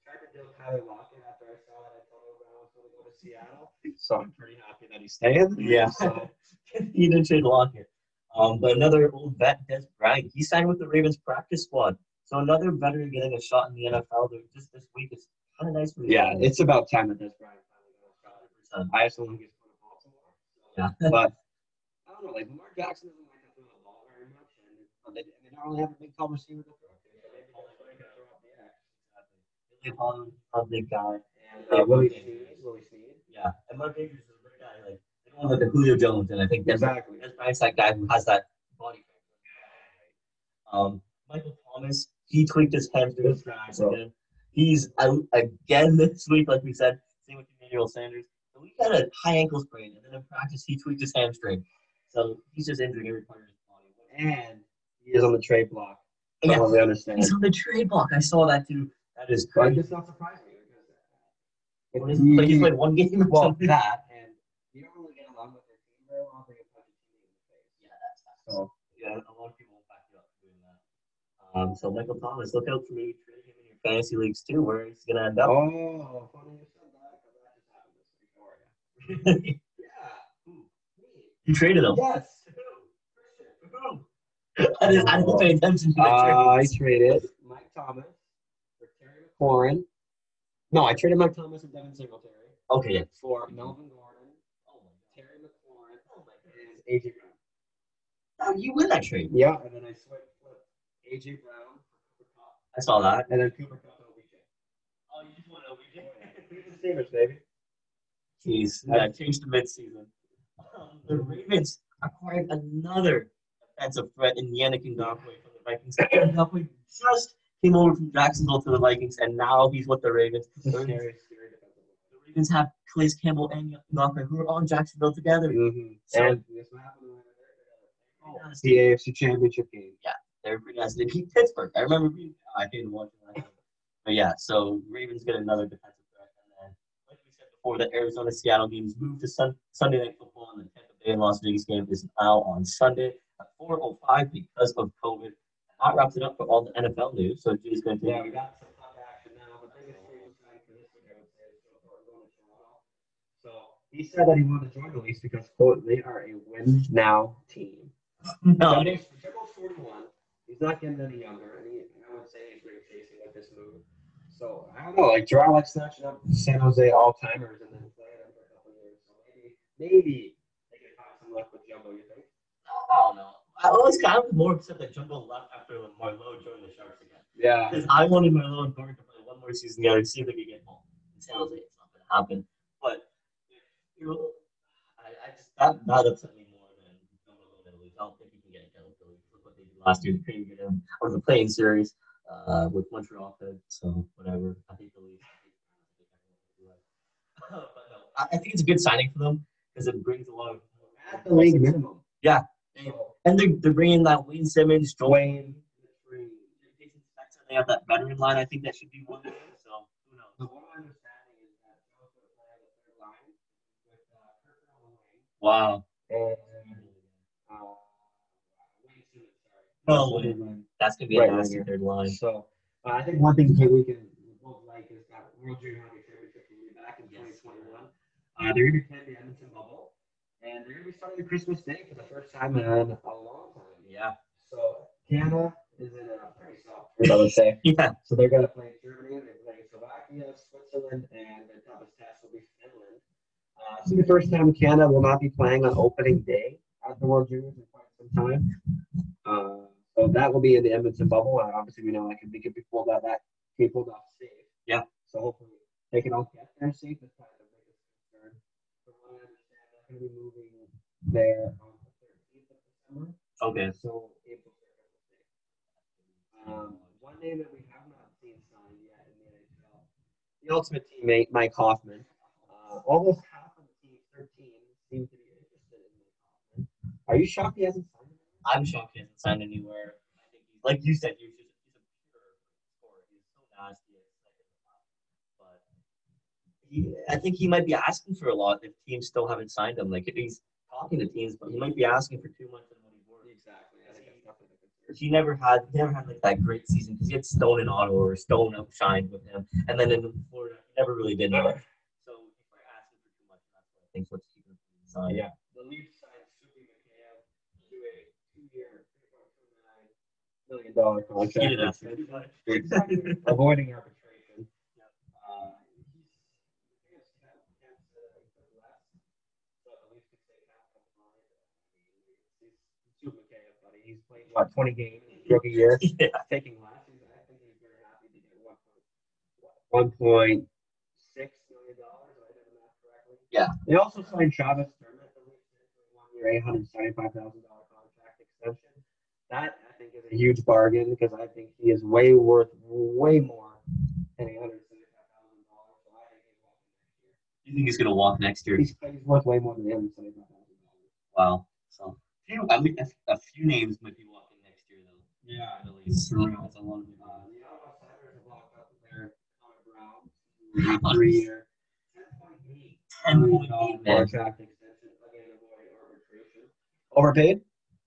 tried to deal Tyler Lockett after I saw that Antonio Brown was going to go to Seattle. So I'm pretty happy that he's staying. Yeah. So, (laughs) (laughs) he didn't trade Lockett. Um, but another old vet, Dez Bryant, he signed with the Ravens practice squad. So another veteran getting a shot in the NFL. They're- Just this week is kind of nice for the Yeah, Giants. it's about time that this Brian finally got a shot. I just don't think he's put a ball somewhere. Yeah. but I don't know. Like Lamar Jackson doesn't like to throw the ball very much, and they, they don't really have a big tall receiver to throw to. So maybe that's why he can throw up the X. Billy Paul, a big guy. And uh, Willie Snead, Willie Snead. Yeah, and Mark Andrews is a great guy. Like they don't have like a Julio Jones, and I think that's Exactly. that's Brian's that guy who has that body. Um, Michael Thomas, he tweaked his hamstring guy, bro. again. He's out again (laughs) this week, like we said. Same with Emmanuel Sanders. So we got a high ankle sprain, and then in practice he tweaked his hamstring. So he's just injuring every part of his body. And he is on the trade block. I Yeah. don't really understand. He's on the trade block. I saw that too. That is crazy. not surprising What is he, he played one (laughs) game or well something. that and you don't really get along with their team very well. They get punch a team in the face. Yeah, that's that's So Yeah, a lot of people will back you up for doing that. Um, so Michael Thomas, look out for maybe trading him in your fantasy leagues too, where he's gonna end up. oh, (laughs) funny you said that that happened this week. Yeah. Ooh, me. you traded him. Yes. I didn't, I didn't pay attention to the Uh, I traded Mike Thomas for Terry McLaurin. No, I traded Mike Thomas and Devin Singletary Okay, yeah. for Melvin Gordon, Oh my Terry McLaurin, Oh my and AJ Brown. God. You win that trade. Yeah, and then I switched flipped AJ Brown for Cooper Kupp, I saw that. and then Cooper Kupp and OBJ. Oh, you just won Who's the Steelers, baby? Jeez, yeah, changed to midseason. Um, (laughs) the Ravens acquired another defensive threat in Yannick Ngakoue from the Vikings. Ngakoue just came over from Jacksonville to the Vikings, and now he's with the Ravens. (laughs) The Ravens, scary, scary defensive the Ravens have Calais Campbell and Ngakoue, who are on Jacksonville together. Mm-hmm. So- and this what happened when they were Oh. The AFC Championship game. Yeah, they're nice. They beat Pittsburgh. I remember being, I didn't watch it. But yeah, so Ravens get another defensive threat. And then, like we said before, the Arizona Seattle games moved to sun, Sunday Night Football, and the Tampa Bay and Las Vegas game is now on Sunday at 4.05 because of COVID. That wraps it up for all the NFL news. So Jay's going to Yeah, we got some tough action now. The biggest trade sign for this week, I would say, is Joe Thornton going to Toronto. So he said that he wanted to join the Leafs because quote they are a win now team. no, Jumbo's, Jumbo's 41. He's not getting any younger, and, he, and I would say he's really chasing with this move. So I don't know, like Gerard likes snatching up San Jose all timers and then playing them for a couple of years. So maybe, maybe they can find some luck with Jumbo. You think? I don't know. I was kind of more upset that Jumbo left after Marleau joined the Sharks again. Yeah. Because I wanted Marleau and Gordon to play one more season together and see if they could get home. In San Jose, it's not going to happen. But you know, I, I just that that upset me more than Jumbo going to the Leafs. I don't think he can get it done with the Leafs. Look what they did last year. They couldn't get him out of the playing series uh, with Montreal. Could, so whatever. I think the Leafs. (laughs) but no, I, I think it's a good signing for them because it brings a lot of At the league minimum. Yeah. And they're, they're bringing that Wayne Simmonds, Dwayne, They have that veteran line. I think that should be one. So who knows? What I'm understanding is that play the third line with uh, Kirk on the wing Wow. and uh, Wayne Simmonds, sorry. No, Third. That's gonna be Right a nasty third line. So uh, I think one thing that we can both like is that World Junior Hockey Championship will be back in Yes. 2021. Uh, they're going to play the Edmonton bubble, and they're going to be starting Christmas Day for the first time in a long time. Yeah. So Canada is in a pretty soft group, I would say. Yeah. So they're going to play Germany, they're playing Slovakia, Switzerland, and their toughest test will be Finland. Uh, this is the first time Canada will not be playing on opening day at the World Juniors in quite some time. Uh, so that will be in the Edmonton bubble. Uh, obviously, we know that can be, can be pulled out that can be pulled off safe. Yeah. So hopefully they can all get there safe. That's kind of the biggest concern. From what I understand, they're going to be moving there on the 13th of December. Okay. So April 3rd. Um, one name that we have not seen signed yet in the NHL, the ultimate teammate, Mike Hoffman. Uh, almost half of the team, 13, seem to be interested in Mike Hoffman. Are you shocked he hasn't signed? anywhere? I'm shocked he hasn't signed anywhere. I think he's like you said, he's just he's a pure scorer. He's so nasty at second line. But he, I think he might be asking for a lot if teams still haven't signed him. Like if he's talking to teams, but he might be asking for too much than what he's worth. Exactly. I think that's definitely the concern. he never had he never had like that great season because he had Stone in Ottawa or Stone outshined with him, and then in Florida he never really did much. So he's probably asking for too much. That's what I think what's keeping him from the sign. Yeah. The Leafs signed Suki Mikheyev to a two-year, $3.29 million He contract. didn't ask for Exactly. it. Avoiding arbitration. Uh, he's- he's kind of- kind of, uh, less, so at least we say half of mine. I mean, he's- he's Sue buddy. He's played, what, 20 games rookie year? (laughs) yeah. taking less. He's, I think he's very happy to get one point one point six million dollars. I did the math correctly. Yeah. They also signed Travis Dermott the Leafs did for a one year, eight hundred seventy five thousand dollar contract extension. That I think is a huge bargain because I think he is way worth way more than eight hundred seventy five thousand dollars. So I think he's walking next year. You think he's gonna walk next year? He's, he's worth way more than eight hundred seventy five thousand dollars. Wow. So few, I mean, a, a few names might be walking next year though. Yeah. At least. For real. That's a lot of Uh, the Ottawa Senators have locked up their Connor Brown (laughs) three-year, ten point eight million $10.8 million. contract extension again avoiding arbitration. Overpaid?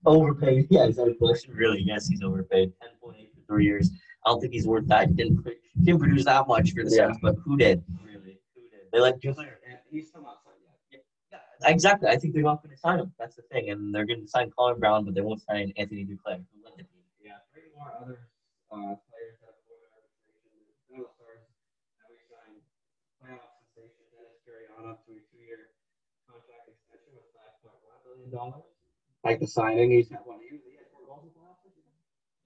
Overpaid. (laughs) Yeah, is that a question? Really? Yes, he's overpaid. Ten point eight for three years. I don't think he's worth that. He didn't pr- didn't produce that much for the Yeah. Sens, but who did? Really? Who did? They let Just and he's still not signed yet. Yeah, exactly. I think they're not going to sign him. That's the thing, and they're going to sign Colin Brown, but they won't sign Anthony Duclair. Who led the? Yeah, three more other uh, players that have avoided arbitration. Dallas Stars that we signed playoff sensation Denis Gurianov to a two-year contract extension with five point one million dollars. Like the signing, he's had what? He he had four goals in the playoffs.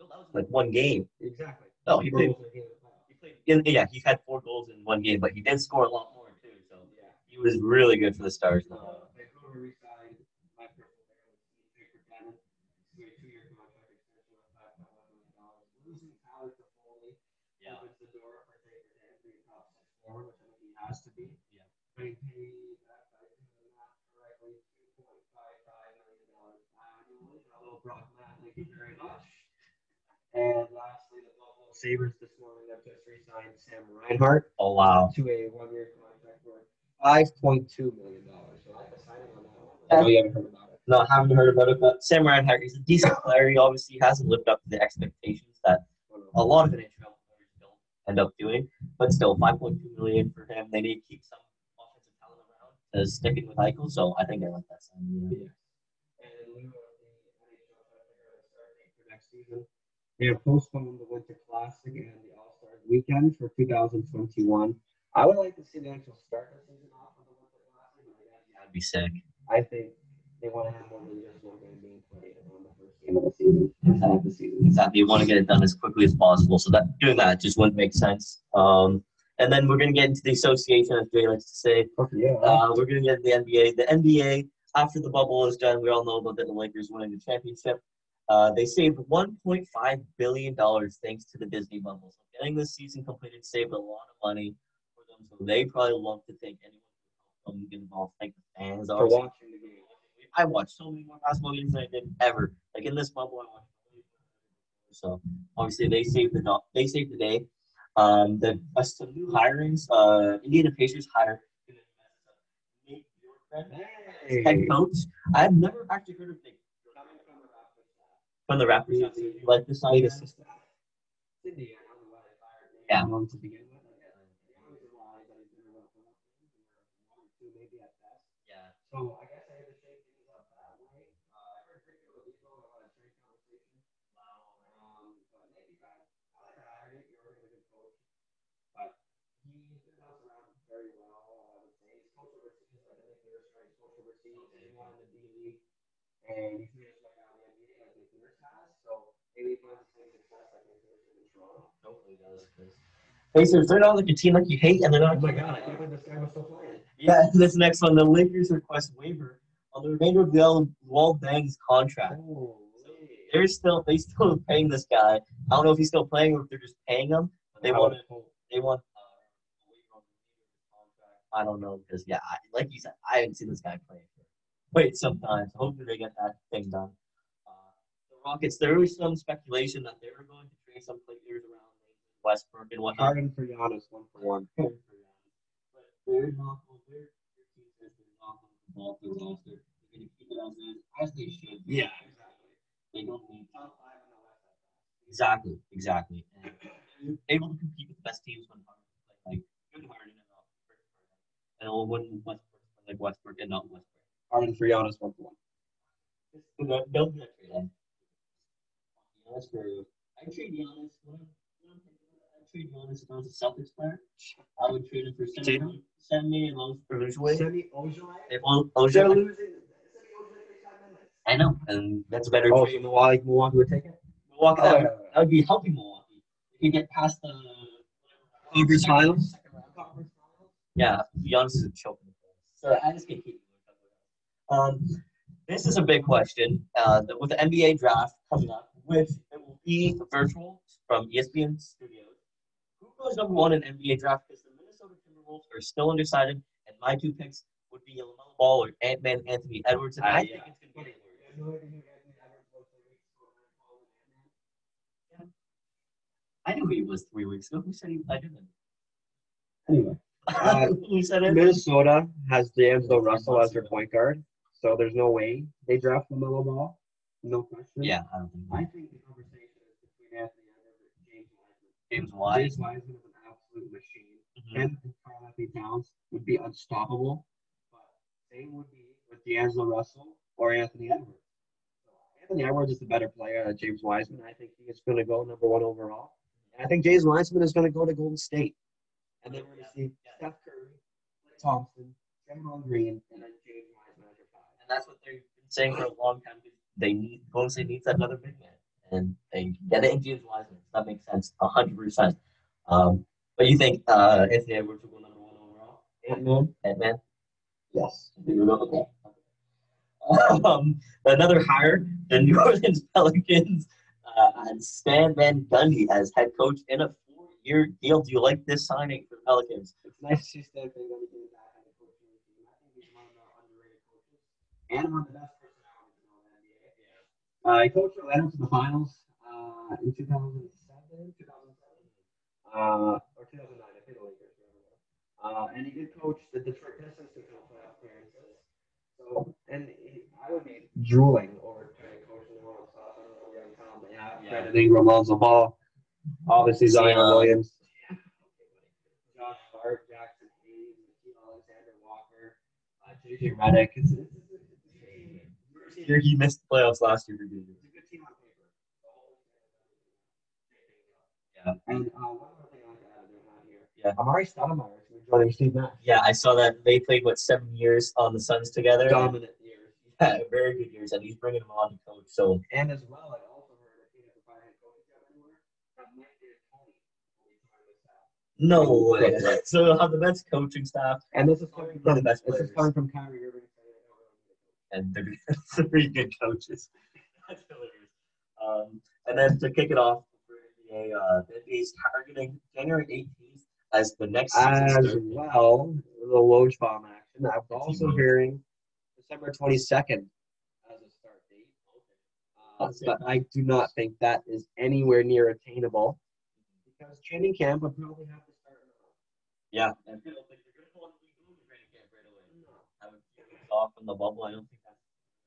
No, that was like one game. Exactly. No, he played. in a game in the playoffs. He played. In, yeah, he had four goals in one game, but he did score a lot more too. So Yeah. He was really good for the Stars. Uh, Vancouver re-signed my personal favorite, Victor Cannon, to a two-year contract extension with five point one million dollars. Losing Tyler Toffoli Yeah. opens the door for Taker to top six forward, which I think he has to be. Yeah. Being paid, uh, I do the math correctly, two point five five million dollars annually. Hello, Brock Matt, thank you very much. And lastly, the Buffalo Sabres this morning have just re-signed Sam Reinhart Oh wow. to a one-year five point two million dollars. So I have a signing on that one. I know you haven't heard about it. No, haven't heard about it, but Sam Reinhart is a decent player. He obviously hasn't lived up to the expectations that a lot of NHL players don't end up doing. But still, 5.2 million for him. They need to keep some offensive talent around to sticking with Eichel. So I think I like that sign. Yeah. And in lieu of the NHL trying to figure out a start date for next season, they have postponed the Winter Classic and the All Star Weekend for 2021. I would like to see the actual start the season off with the Winter Classic. but again, That'd be sick. I think they want to have more than just one game being played on the first game of the season. Inside of the season. Exactly. You want to get it done as quickly as possible. So that doing that just wouldn't make sense. Um, and then we're gonna get into the association, as Jay likes to say. Okay, yeah. Uh, we're gonna get into the NBA. The NBA, after the bubble is done, we all know about that the Lakers winning the championship. Uh, they saved 1.5 billion dollars thanks to the Disney bubble. So getting this season completed saved a lot of money them. So they probably love to thank anyone who helped them get involved. Thank the fans. for obviously. watching the game. I watched so many more basketball games than I did ever. Like in this bubble, I watched. So obviously they saved the they saved the day. Um, the uh, some new hirings. Uh, Indiana Pacers hired Nate Bjorkgren head coach. I've never actually heard of Nate Coming from the Raptors staff. from the Raptors. Yeah, like this idea? assistant. I don't know why they fired Nate Yeah. To begin with. I guess the only reason why is that he's been around for one or two, maybe at best. Yeah. So I guess I had to shake things up that way. Uh, I heard Victor Oladipo about a trade conversation. Um, but maybe I, I like that hire. You're a really good coach. But he's been bounced around very well, I would say. He's coached overseas, like I think Nurse, right? He's coached overseas, and he won the D League. And he's finished right now in the NBA like Nick Nurse has. So maybe he finds the same success like Nick Nurse in Toronto. Hopefully does. 'cause Pacers, they're not like a team like you hate, and they're not. Oh my god, I can't believe this guy was still playing. Yeah, (laughs) this next one, the Lakers request waiver on the remainder of the Luol Deng's contract. They're still they still (laughs) paying this guy. I don't know if he's still playing or if they're just paying him. But they want they want uh, a waiver on the remainder of his contract. I don't know because yeah, I, like you said, I haven't seen this guy play for quite some time. So hopefully they get that thing done. Uh, the Rockets, there was some speculation that they were going to trade some players around Westbrook and whatnot. Harden for Giannis, one for one. (laughs) Not going. Their their team says they're not going to ball the roster. They're going to keep it as is, as they should. Be. Yeah, exactly. They don't need Top five in the West. Exactly, exactly. And able to compete with the best teams when Harden like good Harden and not. And when Westbrook like Westbrook and not Westbrook. Harden for Giannis, one for one. Don't- Don't that trade. That's for I trade Giannis. When I'm, when I'm thinking about it, I trade Giannis if I was a Celtics player. I would trade him for Trade seven him? million. Seven million dollars for Ojeleye. Semi Ojeleye? If O- They're Ojeleye, losing. Semi Ojeleye for five minutes. I know, and that's a better Oh, trade. so Milwaukee, Milwaukee would take it? Milwaukee, Oh, that, yeah, would, that would be helping Milwaukee. If you get past the Conference finals? second round conference finals. Yeah, Giannis is a choke in the playoffs. So I just can't keep. Um, this is a big question. Uh, with the NBA draft coming up, which it will be virtual from ESPN Studios. Who goes number one in NBA draft? Because the Minnesota Timberwolves are still undecided, and my two picks would be LaMelo Ball or Ant Man Anthony Edwards, and Uh, I yeah. think it's going to be Edwards. I knew he was three weeks ago. Who said he? I didn't. Anyway, Uh, (laughs) Who said it? Minnesota has D'Angelo Russell as their point guard, so there's no way they draft LaMelo Ball. No question. Yeah, I don't think. I think the conversation is between Anthony Edwards and James Wiseman. James White. James Wiseman is an absolute machine. Mhm. And Karl-Anthony Towns would be unstoppable. But same would be with D'Angelo Russell or Anthony Edwards. So Anthony Edwards is the better player than James Wiseman. I think he is going to go number one overall. And I think James Wiseman is going to go to Golden State. And then we're going to see Steph Curry, Klay Thompson, Draymond Green, and then James Wiseman as your five. And that's what they've been saying for a long time. They need Golden State needs another big man, and they get it in James Wiseman. That makes sense, hundred percent. Um, but you think uh, Anthony Edwards will go number one overall? Ant-Man? Ant Man. Yes. Okay. (laughs) Um, another hire, the New Orleans (laughs) Pelicans, uh, and Stan Van Gundy as head coach in a four-year deal. Do you like this signing for the Pelicans? It's nice to see Stan Van Gundy getting back the coaching. I think he's one of the underrated coaches and one of the best personalities in all the Uh, he coached Orlando to the finals uh, in 2007, 2007, uh, or 2009. I think the Lakers. Uh, and he did coach the Detroit Pistons to couple playoff appearances. So, and he, I would be drooling over trying to coach New Orleans. I don't know where I'm from, but yeah, Yeah. Brandon Ingram, Lonzo Ball, obviously Zion Zion. Williams. Josh Hart, Jaxson Hayes, Alexander Walker, uh, JJ Redick. It's, it's, Here he missed the playoffs last year for a good team on paper. Yeah. And uh, one more thing I like to add they're not here. Yeah. Amar'e Stoudemire is going to join Steve Nash. Yeah, I saw that they played what seven years on the Suns together. Dominant years. Yeah, very good years, and he's bringing them on to coach. So And as well, I also heard if he has a fire head coaching job that might be Tony will be joining the staff. no way. So he'll have the best coaching staff, And this is coming from the best this is coming from Kyrie Irving. saying, "I don't really need a coach." And they're (laughs) three good coaches. (laughs) That's hilarious. Um, and then to kick it off for NBA, uh, the NBA is targeting January 18th as the next season As start. well, The little Woj bomb action. I was also hearing December 22nd as a start date. Uh, but I do not think that is anywhere near attainable because training camp would probably have to start. Yeah, and people think they're going to go on week one training camp right away. Have a few weeks off from the bubble. I don't think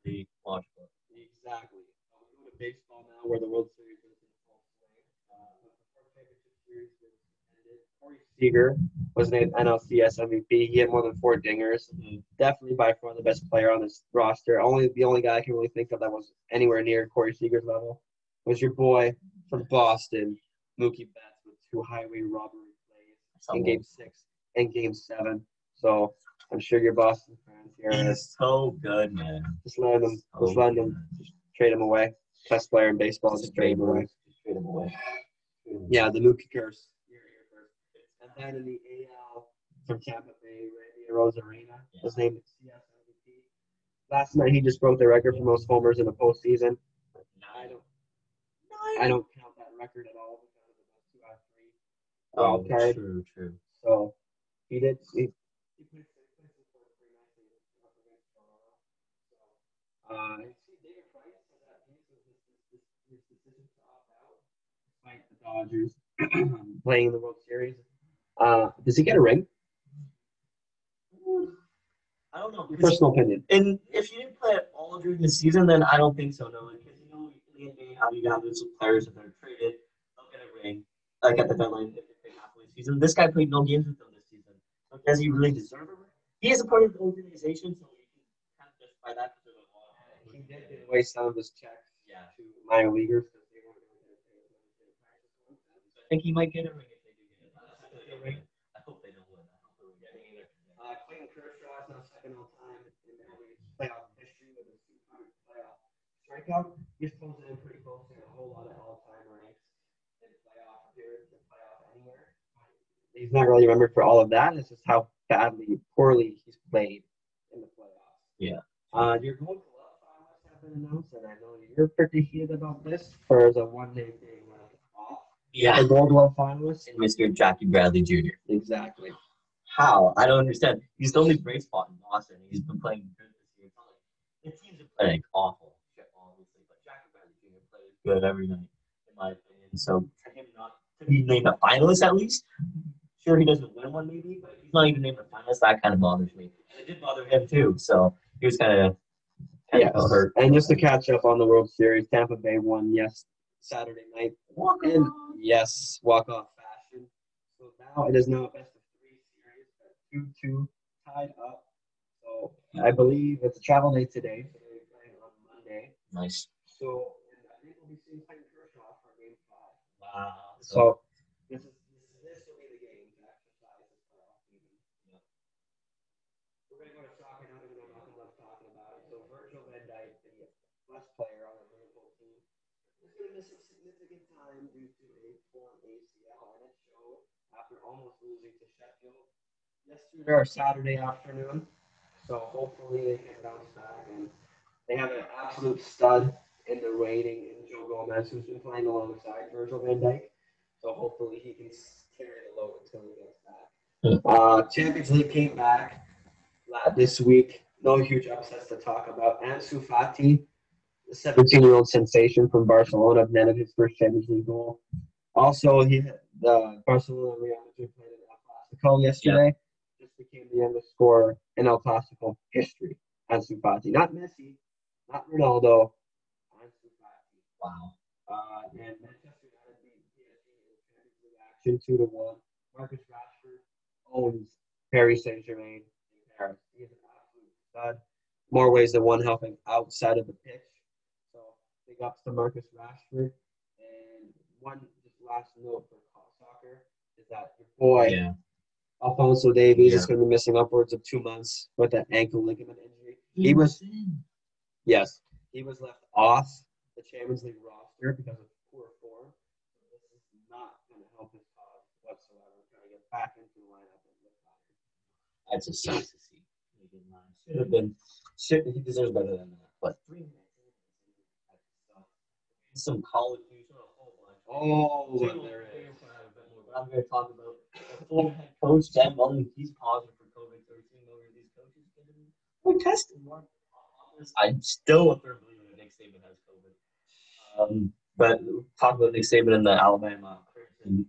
really logical. Exactly. Uh, we go to baseball now where the World Series is in full swing. Uh, before the championship series was ended, Corey Seager was named NLCS MVP. He had more than four dingers. Definitely by far the best player on this roster. Only the only guy I can really think of that was anywhere near Corey Seager's level was your boy from Boston, Mookie Betts, with two highway robbery plays in Game Six and Game Seven. So I'm sure your Boston fans here He's so good, man. just let him, just let him, just trade him away. Best player in baseball, just trade him away. Just trade him away. Yeah, the Mookie curse. And then in the AL from Tampa Bay, Randy Arozarena was named CS MVP. Last night he just broke the record for most homers in a postseason. I don't, I don't count that record at all because of the two out of three Oh, card. true, true. So he did. He, he played six places for three nicely up against Toronto. So uh, I see David Price said that he was his, his, his decision to opt out despite the Dodgers (clears throat) playing in the World Series. Uh, does he get a ring? I don't know. Your personal opinion. And if you didn't play it all during the season, then I don't think so. No, because you know in the NBA how you have those players if they're traded, they'll get a ring like at the deadline if they play halfway season. This guy played no games with them this season. So does he really deserve a ring? He is a part of the organization, so you can kind of justify that the law. He did give away some of his checks Yeah. to minor leaguers because they weren't going to pay him. think he might get a ring if they do get it. I, ring. I hope they don't win. I hope they get it either. Uh, Clayton Kershaw is now second all time in MLB playoff history with a 200 playoff strikeout. He's closing in pretty close to a whole lot of all-time ranks in playoff appearance and playoff anywhere. He's not really remembered for all of that. It's just how badly, poorly he's played in the playoffs. Yeah. Uh, your Gold Glove finalists have been announced, and I know you're pretty heated about this for the one name being off. Yeah. The Gold Glove finalists. And Mr. Jackie Bradley Jr. Exactly. How? I don't understand. He's the only great spot in Boston. He's been playing good this year. It's not like the teams are playing awful, obviously, but Jackie Bradley Jr. plays good every night, in my opinion. So for him not to be named a finalist at least, sure he doesn't win one maybe, but he's not even named a finalist, that kind of bothers me. And it did bother him too. So he was kind of Yes. hurt. And just to catch up on the World Series, Tampa Bay won yes Saturday night. Walk And yes, walk off fashion. So now it is now a best of three series, two two tied up. So I believe it's a travel day today, so they're playing on Monday. Nice. So and I think we'll be seeing Clayton Kershaw for game five. Wow. So this is this, is, this will be the game to exercise this playoff season. Yeah. We're gonna go to soccer now because I'm not enough talking about it. So Virgil van Dijk, best player on the Liverpool team, is gonna miss some significant time due to a torn ACL, and it showed after almost losing to Sheffield yesterday or Saturday afternoon. So hopefully they can bounce back, and they have an absolute stud in the rating in Joe Gomez, who's been playing alongside Virgil van Dijk. So hopefully he can carry the load until he gets back. Uh, Champions League came back this week. No huge upsets to talk about. Ansu Fati, the 17-year-old sensation from Barcelona, netted his first Champions League goal. Also, he the Barcelona and Real Madrid played in El Clasico yesterday. This became the youngest scorer in El Clasico history. Ansu Fati, not Messi, not Ronaldo. Ansu Fati. Wow. Uh, and Manchester United beat PSG in two to one. Marcus Rashford owns Paris Saint Germain in Paris. He is an absolute stud. More ways than one helping outside of the pitch. So big ups to Marcus Rashford. And one just last note for call soccer is that your boy Yeah. Alfonso Davies is going to be missing upwards of two months with that ankle ligament injury. He was Yes, he was left off the Champions League roster because of poor form. So this is not going to help his cause whatsoever. Trying to get back into the lineup and look better. That's a sucks to see. He. Should have been. Should he deserves better than that? But three minutes. Some college news. Oh, a whole bunch. Oh, Two- but there is. or four out of it I'm going to talk about the former head coach Dan Mullen. He's positive for COVID. 13 million of these coaches we're testing more. I still a firm believer that Nick Saban has COVID. Um, but talk about Nick Saban and the Alabama Crimson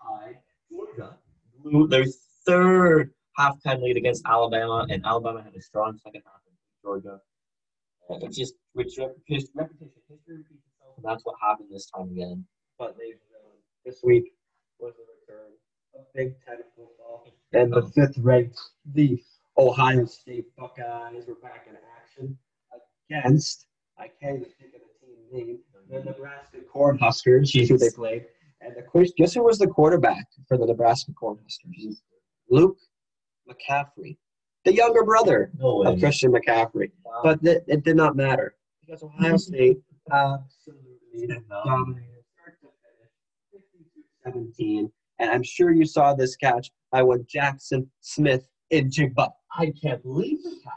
Tide. Georgia blew their third halftime lead against Alabama, and Alabama had a strong second half against Georgia. Uh, It's just which repetition, repetition, history repeats and that's what happened this time again. But they uh, this week was the return of Big Ten football. And the fifth ranked, the Ohio State Buckeyes were back in action against, I can't even think of the team name, the Nebraska Cornhuskers, who they played. And the quiz, guess who was the quarterback for the Nebraska Cornhuskers? Luke McCaffrey, the younger brother No of Christian McCaffrey. Wow. But th- it did not matter because Ohio (laughs) State absolutely Dominated start to 52-17. And I'm sure you saw this catch by one Jackson Smith in Jigba. I can't believe the catch.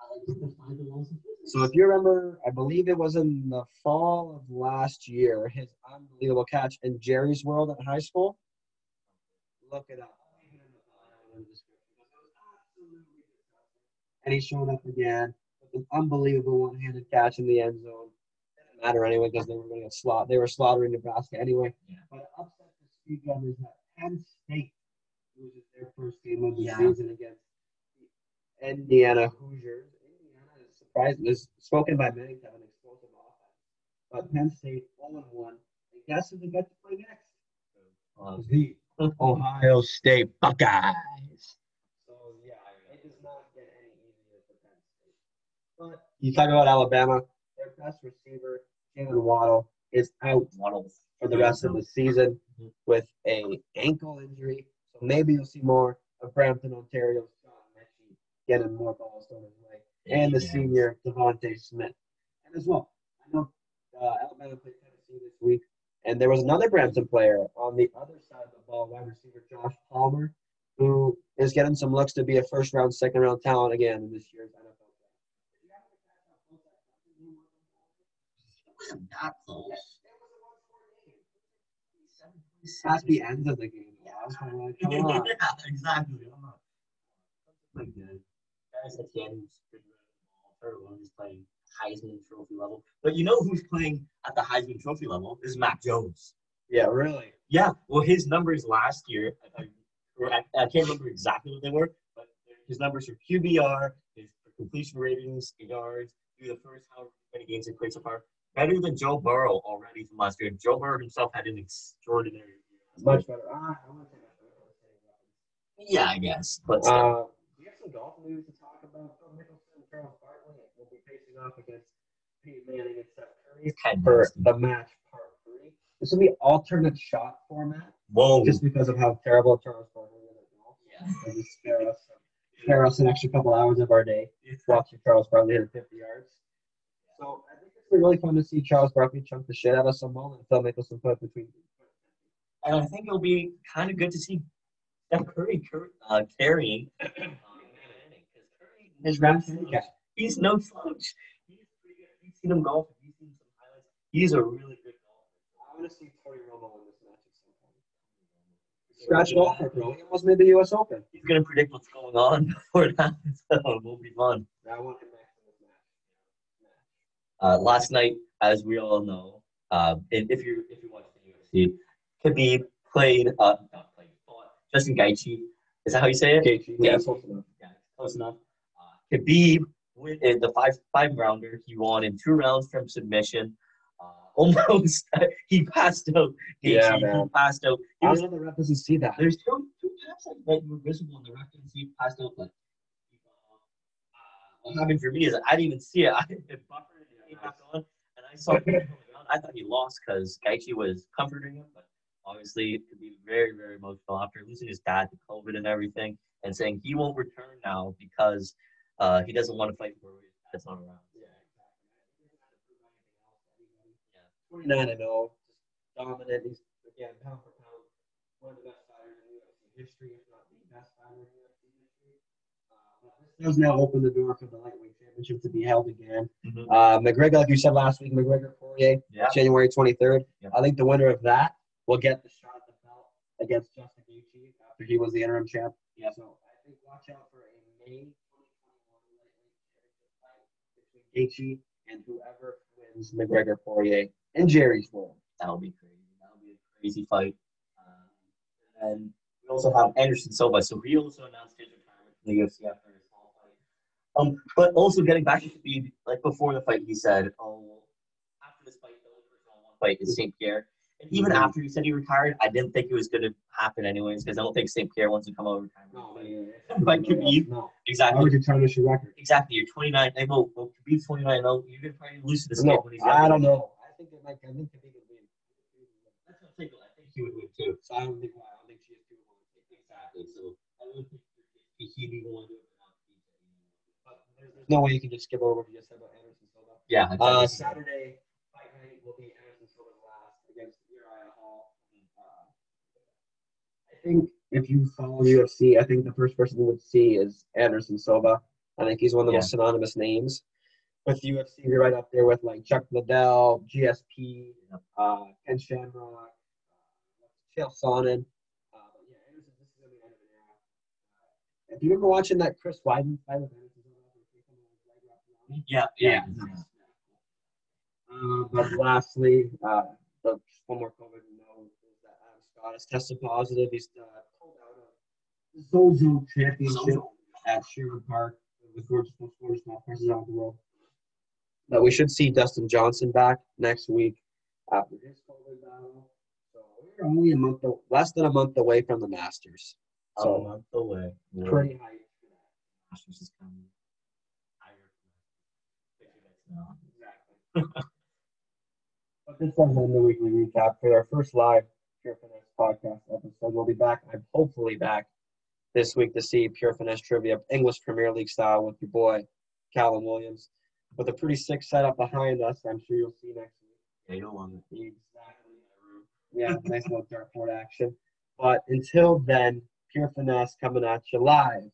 I just defied the laws of physics. So if you remember, I believe it was in the fall of last year, his unbelievable catch in Jerry's World at high school. Look it up. I'll leave it in the bio in the description, because it was absolutely disgusting. And he showed up again with an unbelievable one-handed catch in the end zone. Didn't matter anyway because they were going to get. They were slaughtering Nebraska anyway. Yeah. But upset to speak of is that Penn State loses their first game of the Yeah. season against the Indiana Hoosiers. Indiana is surprised is spoken by many to have an explosive offense. But Penn State 0 1. And guess who they got to play next? Um, The Ohio State Buckeyes. So yeah, it does not get any easier for Penn State. But you talk about Alabama, their best receiver, Jaylen Waddle, is out Waddle. for the rest of the season with a ankle injury. So maybe you'll see more of Brampton, Ontario's John Metchie getting more balls thrown his way, and the senior DeVonta Smith. And as well, I know uh, Alabama played Tennessee this week, and there was another Brampton player on the other side of the ball, wide receiver Josh Palmer, who is getting some looks to be a first round, second round talent again in this year's NFL wasn't that close. At the end of the game, I was kind of like, come on. (laughs) yeah, exactly. I'm not. Like good. Guys at the end, good running. Everyone is playing Heisman Trophy level. But you know who's playing at the Heisman Trophy level is Mac Jones. Yeah, really. Yeah, well, his numbers last year, I, I, I can't remember exactly what they were, but his numbers for QBR, his completion ratings, yards, through the first however many games in played so far, better than Joe Burrow already from last year. Joe Burrow himself had an extraordinary year. Much better. Ah, I want to say much better. Yeah, I guess. But still. Uh, we have some golf news to talk about. Phil Mickelson and Charles Barkley will be facing off against Peyton Manning and Steph Curry for the match part three. This will be alternate shot format, Whoa. just because of how terrible Charles Barkley is at golf. yeah. And spare us, spare us an extra couple hours of our day watching Charles Barkley hit 50 yards. So I think it's really fun to see Charles Barkley chunk the shit out of someone and Phil Mickelson put it between. And I think it'll be kind of good to see Steph Curry cur- uh, carrying um, Curry His is round no handicap. slouch. He's no slouch. He's pretty good. You've seen him golf. You've seen some highlights. He's a really good golfer. I want to see Tony Romo in this match at some point. Scratch it off, bro. He almost made the U.S. Open. He's gonna predict what's going on (laughs) before it happens. So it will be fun. I want him back in this match. Uh, last night, as we all know, uh, and if you if you watch the UFC, Khabib played uh not played fought Justin Gaethje. Is that how you say it? Gaethje, yeah, close enough. Yeah, close enough. Uh, Khabib win in the five five rounder. He won in two rounds from submission. Uh, (laughs) almost he passed out. Gaethje, Yeah, he man. passed out. He I was, don't the ref doesn't see that. there's two two taps like, that were visible in the ref see he passed out. Uh, what happened for me is I didn't even see it. (laughs) I it buffered it came back on, and I saw him on the ground. I thought he lost because Gaethje was comforting him, but obviously it could be very very emotional after losing his dad to COVID and everything, and saying he won't return now because uh, he doesn't want to fight for his dad's not around. Yeah. 29 and 0, dominant. He's again pound for pound one of the best fighters in UFC history, if not the best fighter in UFC history. Uh, but this does now open the door for the lightweight championship to be held again. Mhm. Uh, McGregor, like you said last week, McGregor Poirier, Yeah. January 23rd. Yeah. I think the winner of that will get the shot at the belt against Justin Gaethje after he was the interim champ. Yeah. So I think watch out for a May 2021 fight between Gaethje and whoever wins McGregor Poirier in Jerry's world. That'll be crazy. That'll be a crazy fight. Um, and we also have Anderson Silva. So he also announced his retirement from the UFC after his small fight. Um, but also getting back to Khabib, like before the fight, he said, "Oh, after this fight, the only person I want to fight is Saint Pierre." And even Mhm. after he said he retired, I didn't think it was going to happen anyways because I don't think Saint Pierre wants to come out of retirement. But Khabib, No. Exactly, would your record? exactly. You're 29. I know. Well, Khabib's 29. though. You're gonna probably lose to this No, when he's I don't know. I think it might. I think Khabib would win. That's what I'm saying. I think he would win too. So I don't think. I don't think she is too. Exactly. So I don't think he'd even want to do it without DJ. But there's, there's no way you can just skip over what you just said about Anderson Silva. Yeah. Uh, Saturday fight night will be Anderson Silva's last against Uriah Hall. Uh, I think if you follow UFC, I think the first person you would see is Anderson Silva. I think he's one of the Yeah. most synonymous names with UFC. You're right up there with like Chuck Liddell, GSP, Yep. uh, Ken Shamrock, uh, Chael Sonnen. Uh, yeah, Anderson, this is gonna be end of an era. Uh, if you remember watching that Chris Weidman fight with Anderson Silva, where he came in with leg wrapped around him? Yeah. Yeah. Uh, but lastly, uh, the, one more COVID note is that Adam Scott has tested positive. He's uh, pulled out of the Zozo Championship Zozo. at Sherwood Park, the gorgeous, most gorgeous golf courses out in the world. But we should see Dustin Johnson back next week after his COVID battle. So we're only a month, less than a month away from the Masters. So A month away. Yeah. pretty hyped. Masters is coming. Higher. Picture that's now. Exactly. (laughs) but this has been the weekly recap for our first live Pure Finesse podcast episode. We'll be back. I'm hopefully back this week to see Pure Finesse trivia, English Premier League style, with your boy Callum Williams, with a pretty sick setup behind us. I'm sure you'll see next week. Yeah, you don't want it. Exactly. Yeah, nice little dartboard action. But until then, Pure Finesse coming at you live